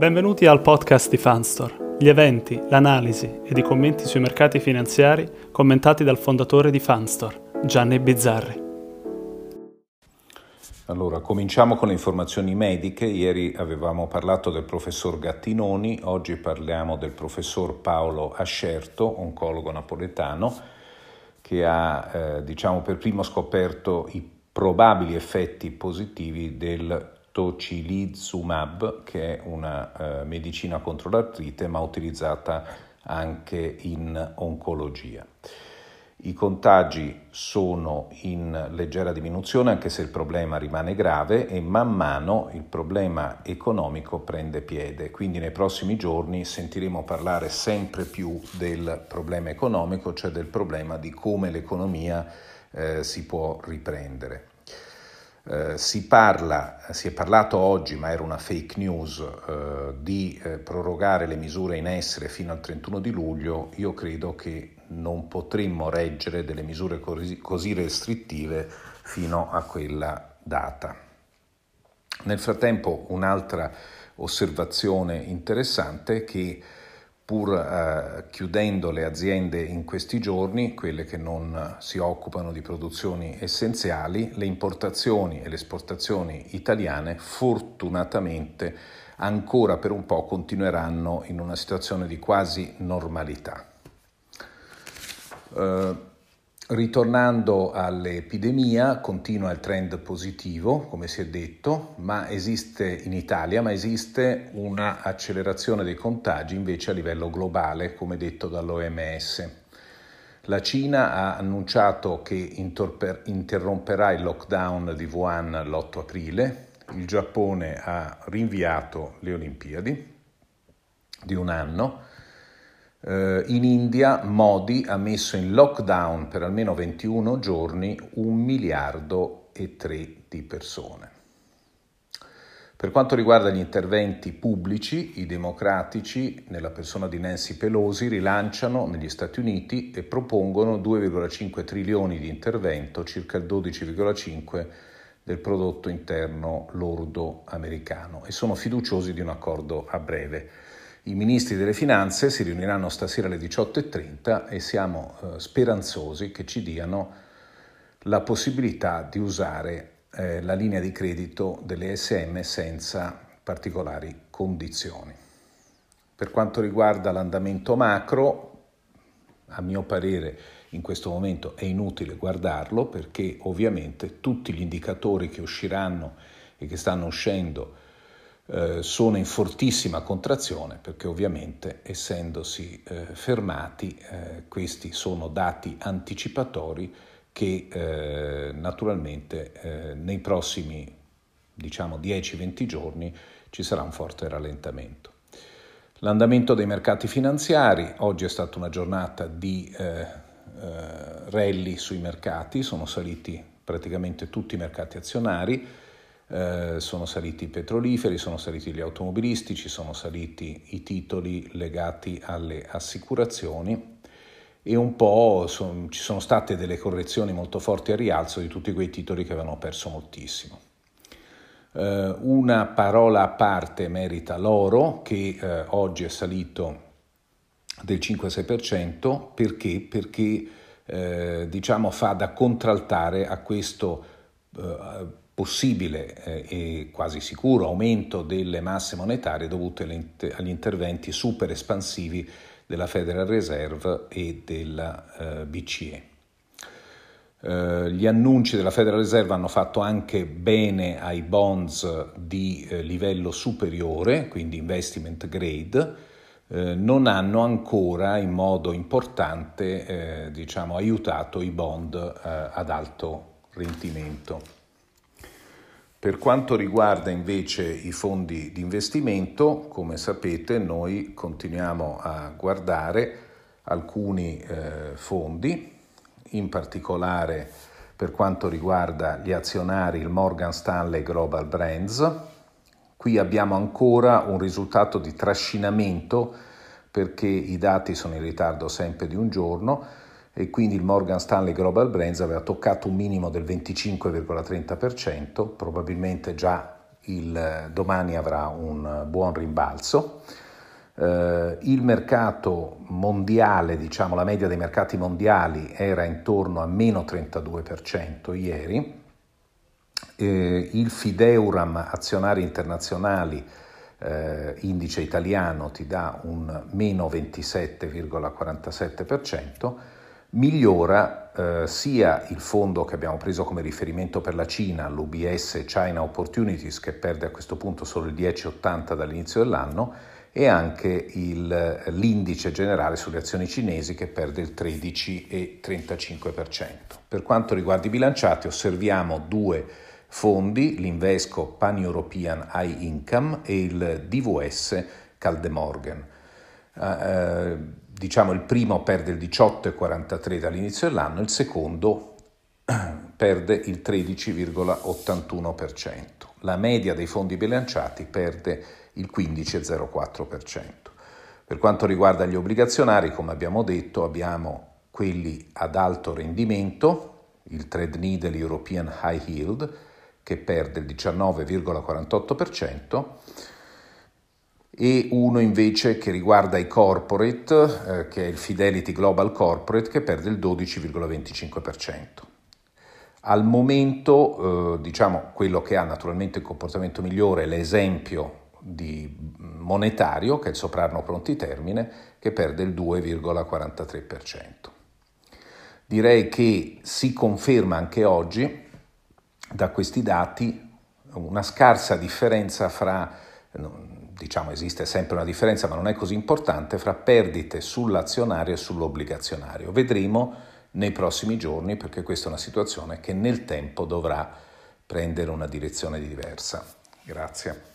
Benvenuti al podcast di Fanstore, gli eventi, l'analisi ed i commenti sui mercati finanziari commentati dal fondatore di Fanstore, Gianni Bizzarri. Allora, cominciamo con le informazioni mediche. Ieri avevamo parlato del professor Gattinoni, oggi parliamo del professor Paolo Ascerto, oncologo napoletano, che ha eh, diciamo, per primo scoperto i probabili effetti positivi del tocilizumab, che è una eh, medicina contro l'artrite, ma utilizzata anche in oncologia. I contagi sono in leggera diminuzione anche se il problema rimane grave e man mano il problema economico prende piede. Quindi nei prossimi giorni sentiremo parlare sempre più del problema economico, cioè del problema di come l'economia eh, si può riprendere. Eh, si parla, si è parlato oggi, ma era una fake news, eh, di eh, prorogare le misure in essere fino al 31 di luglio. Io credo che non potremmo reggere delle misure così, così restrittive fino a quella data. Nel frattempo un'altra osservazione interessante è che pur eh, chiudendo le aziende in questi giorni, quelle che non si occupano di produzioni essenziali, le importazioni e le esportazioni italiane fortunatamente ancora per un po' continueranno in una situazione di quasi normalità. Eh, Ritornando all'epidemia, continua il trend positivo, come si è detto, ma esiste in Italia, ma esiste un'accelerazione dei contagi invece a livello globale, come detto dall'OMS. La Cina ha annunciato che interromperà il lockdown di Wuhan l'8 aprile, il Giappone ha rinviato le Olimpiadi di un anno, in India Modi ha messo in lockdown per almeno 21 giorni un miliardo e tre di persone. Per quanto riguarda gli interventi pubblici, i democratici, nella persona di Nancy Pelosi, rilanciano negli Stati Uniti e propongono 2,5 trilioni di intervento, circa il 12,5 del prodotto interno lordo americano, e sono fiduciosi di un accordo a breve. I ministri delle finanze si riuniranno stasera alle 18.30 e siamo eh, speranzosi che ci diano la possibilità di usare eh, la linea di credito delle SM senza particolari condizioni. Per quanto riguarda l'andamento macro, a mio parere in questo momento è inutile guardarlo perché ovviamente tutti gli indicatori che usciranno e che stanno uscendo eh, sono in fortissima contrazione perché ovviamente essendosi eh, fermati eh, questi sono dati anticipatori che eh, naturalmente eh, nei prossimi diciamo 10-20 giorni ci sarà un forte rallentamento. L'andamento dei mercati finanziari, oggi è stata una giornata di rally sui mercati, sono saliti praticamente tutti i mercati azionari, eh, sono saliti i petroliferi, sono saliti gli automobilistici, sono saliti i titoli legati alle assicurazioni e un po' son, ci sono state delle correzioni molto forti a rialzo di tutti quei titoli che avevano perso moltissimo. Eh, una parola a parte merita l'oro che eh, oggi è salito del 5-6% perché? Perché eh, diciamo fa da contraltare a questo eh, possibile eh, e quasi sicuro aumento delle masse monetarie dovute agli interventi super espansivi della Federal Reserve e della eh, BCE. Uh, gli annunci della Federal Reserve hanno fatto anche bene ai bonds di uh, livello superiore, quindi investment grade, uh, non hanno ancora in modo importante diciamo, aiutato i bond ad alto rendimento. Per quanto riguarda invece i fondi di investimento, come sapete noi continuiamo a guardare alcuni eh, fondi, in particolare per quanto riguarda gli azionari il Morgan Stanley Global Brands. Qui abbiamo ancora un risultato di trascinamento perché i dati sono in ritardo sempre di un giorno e quindi il Morgan Stanley Global Brands aveva toccato un minimo del 25,30%, probabilmente già il, domani avrà un buon rimbalzo. Uh, il mercato mondiale, diciamo la media dei mercati mondiali era intorno a meno 32% ieri, eh, il Fideuram azionari internazionali eh, indice italiano ti dà un meno 27,47%, migliora eh, sia il fondo che abbiamo preso come riferimento per la Cina, l'UBS China Opportunities, che perde a questo punto solo il 10,80 dall'inizio dell'anno, e anche il, l'indice generale sulle azioni cinesi che perde il 13,35%. Per quanto riguarda i bilanciati osserviamo due fondi, l'Invesco Pan European High Income e il DVS Caldemorgan. Eh, diciamo il primo perde il 18,43 dall'inizio dell'anno, il secondo perde il 13,81%. La media dei fondi bilanciati perde il 15,04%. Per quanto riguarda gli obbligazionari, come abbiamo detto, abbiamo quelli ad alto rendimento, il Trade Needle European High Yield, che perde il 19,48%, e uno invece che riguarda i corporate, eh, che è il Fidelity Global Corporate, che perde il 12,25%. Al momento, eh, diciamo, quello che ha naturalmente il comportamento migliore è l'esempio di monetario, che è il soprano pronti termine, che perde il 2,43%. Direi che si conferma anche oggi da questi dati una scarsa differenza fra, diciamo esiste sempre una differenza ma non è così importante, fra perdite sull'azionario e sull'obbligazionario. Vedremo nei prossimi giorni perché questa è una situazione che nel tempo dovrà prendere una direzione diversa. Grazie.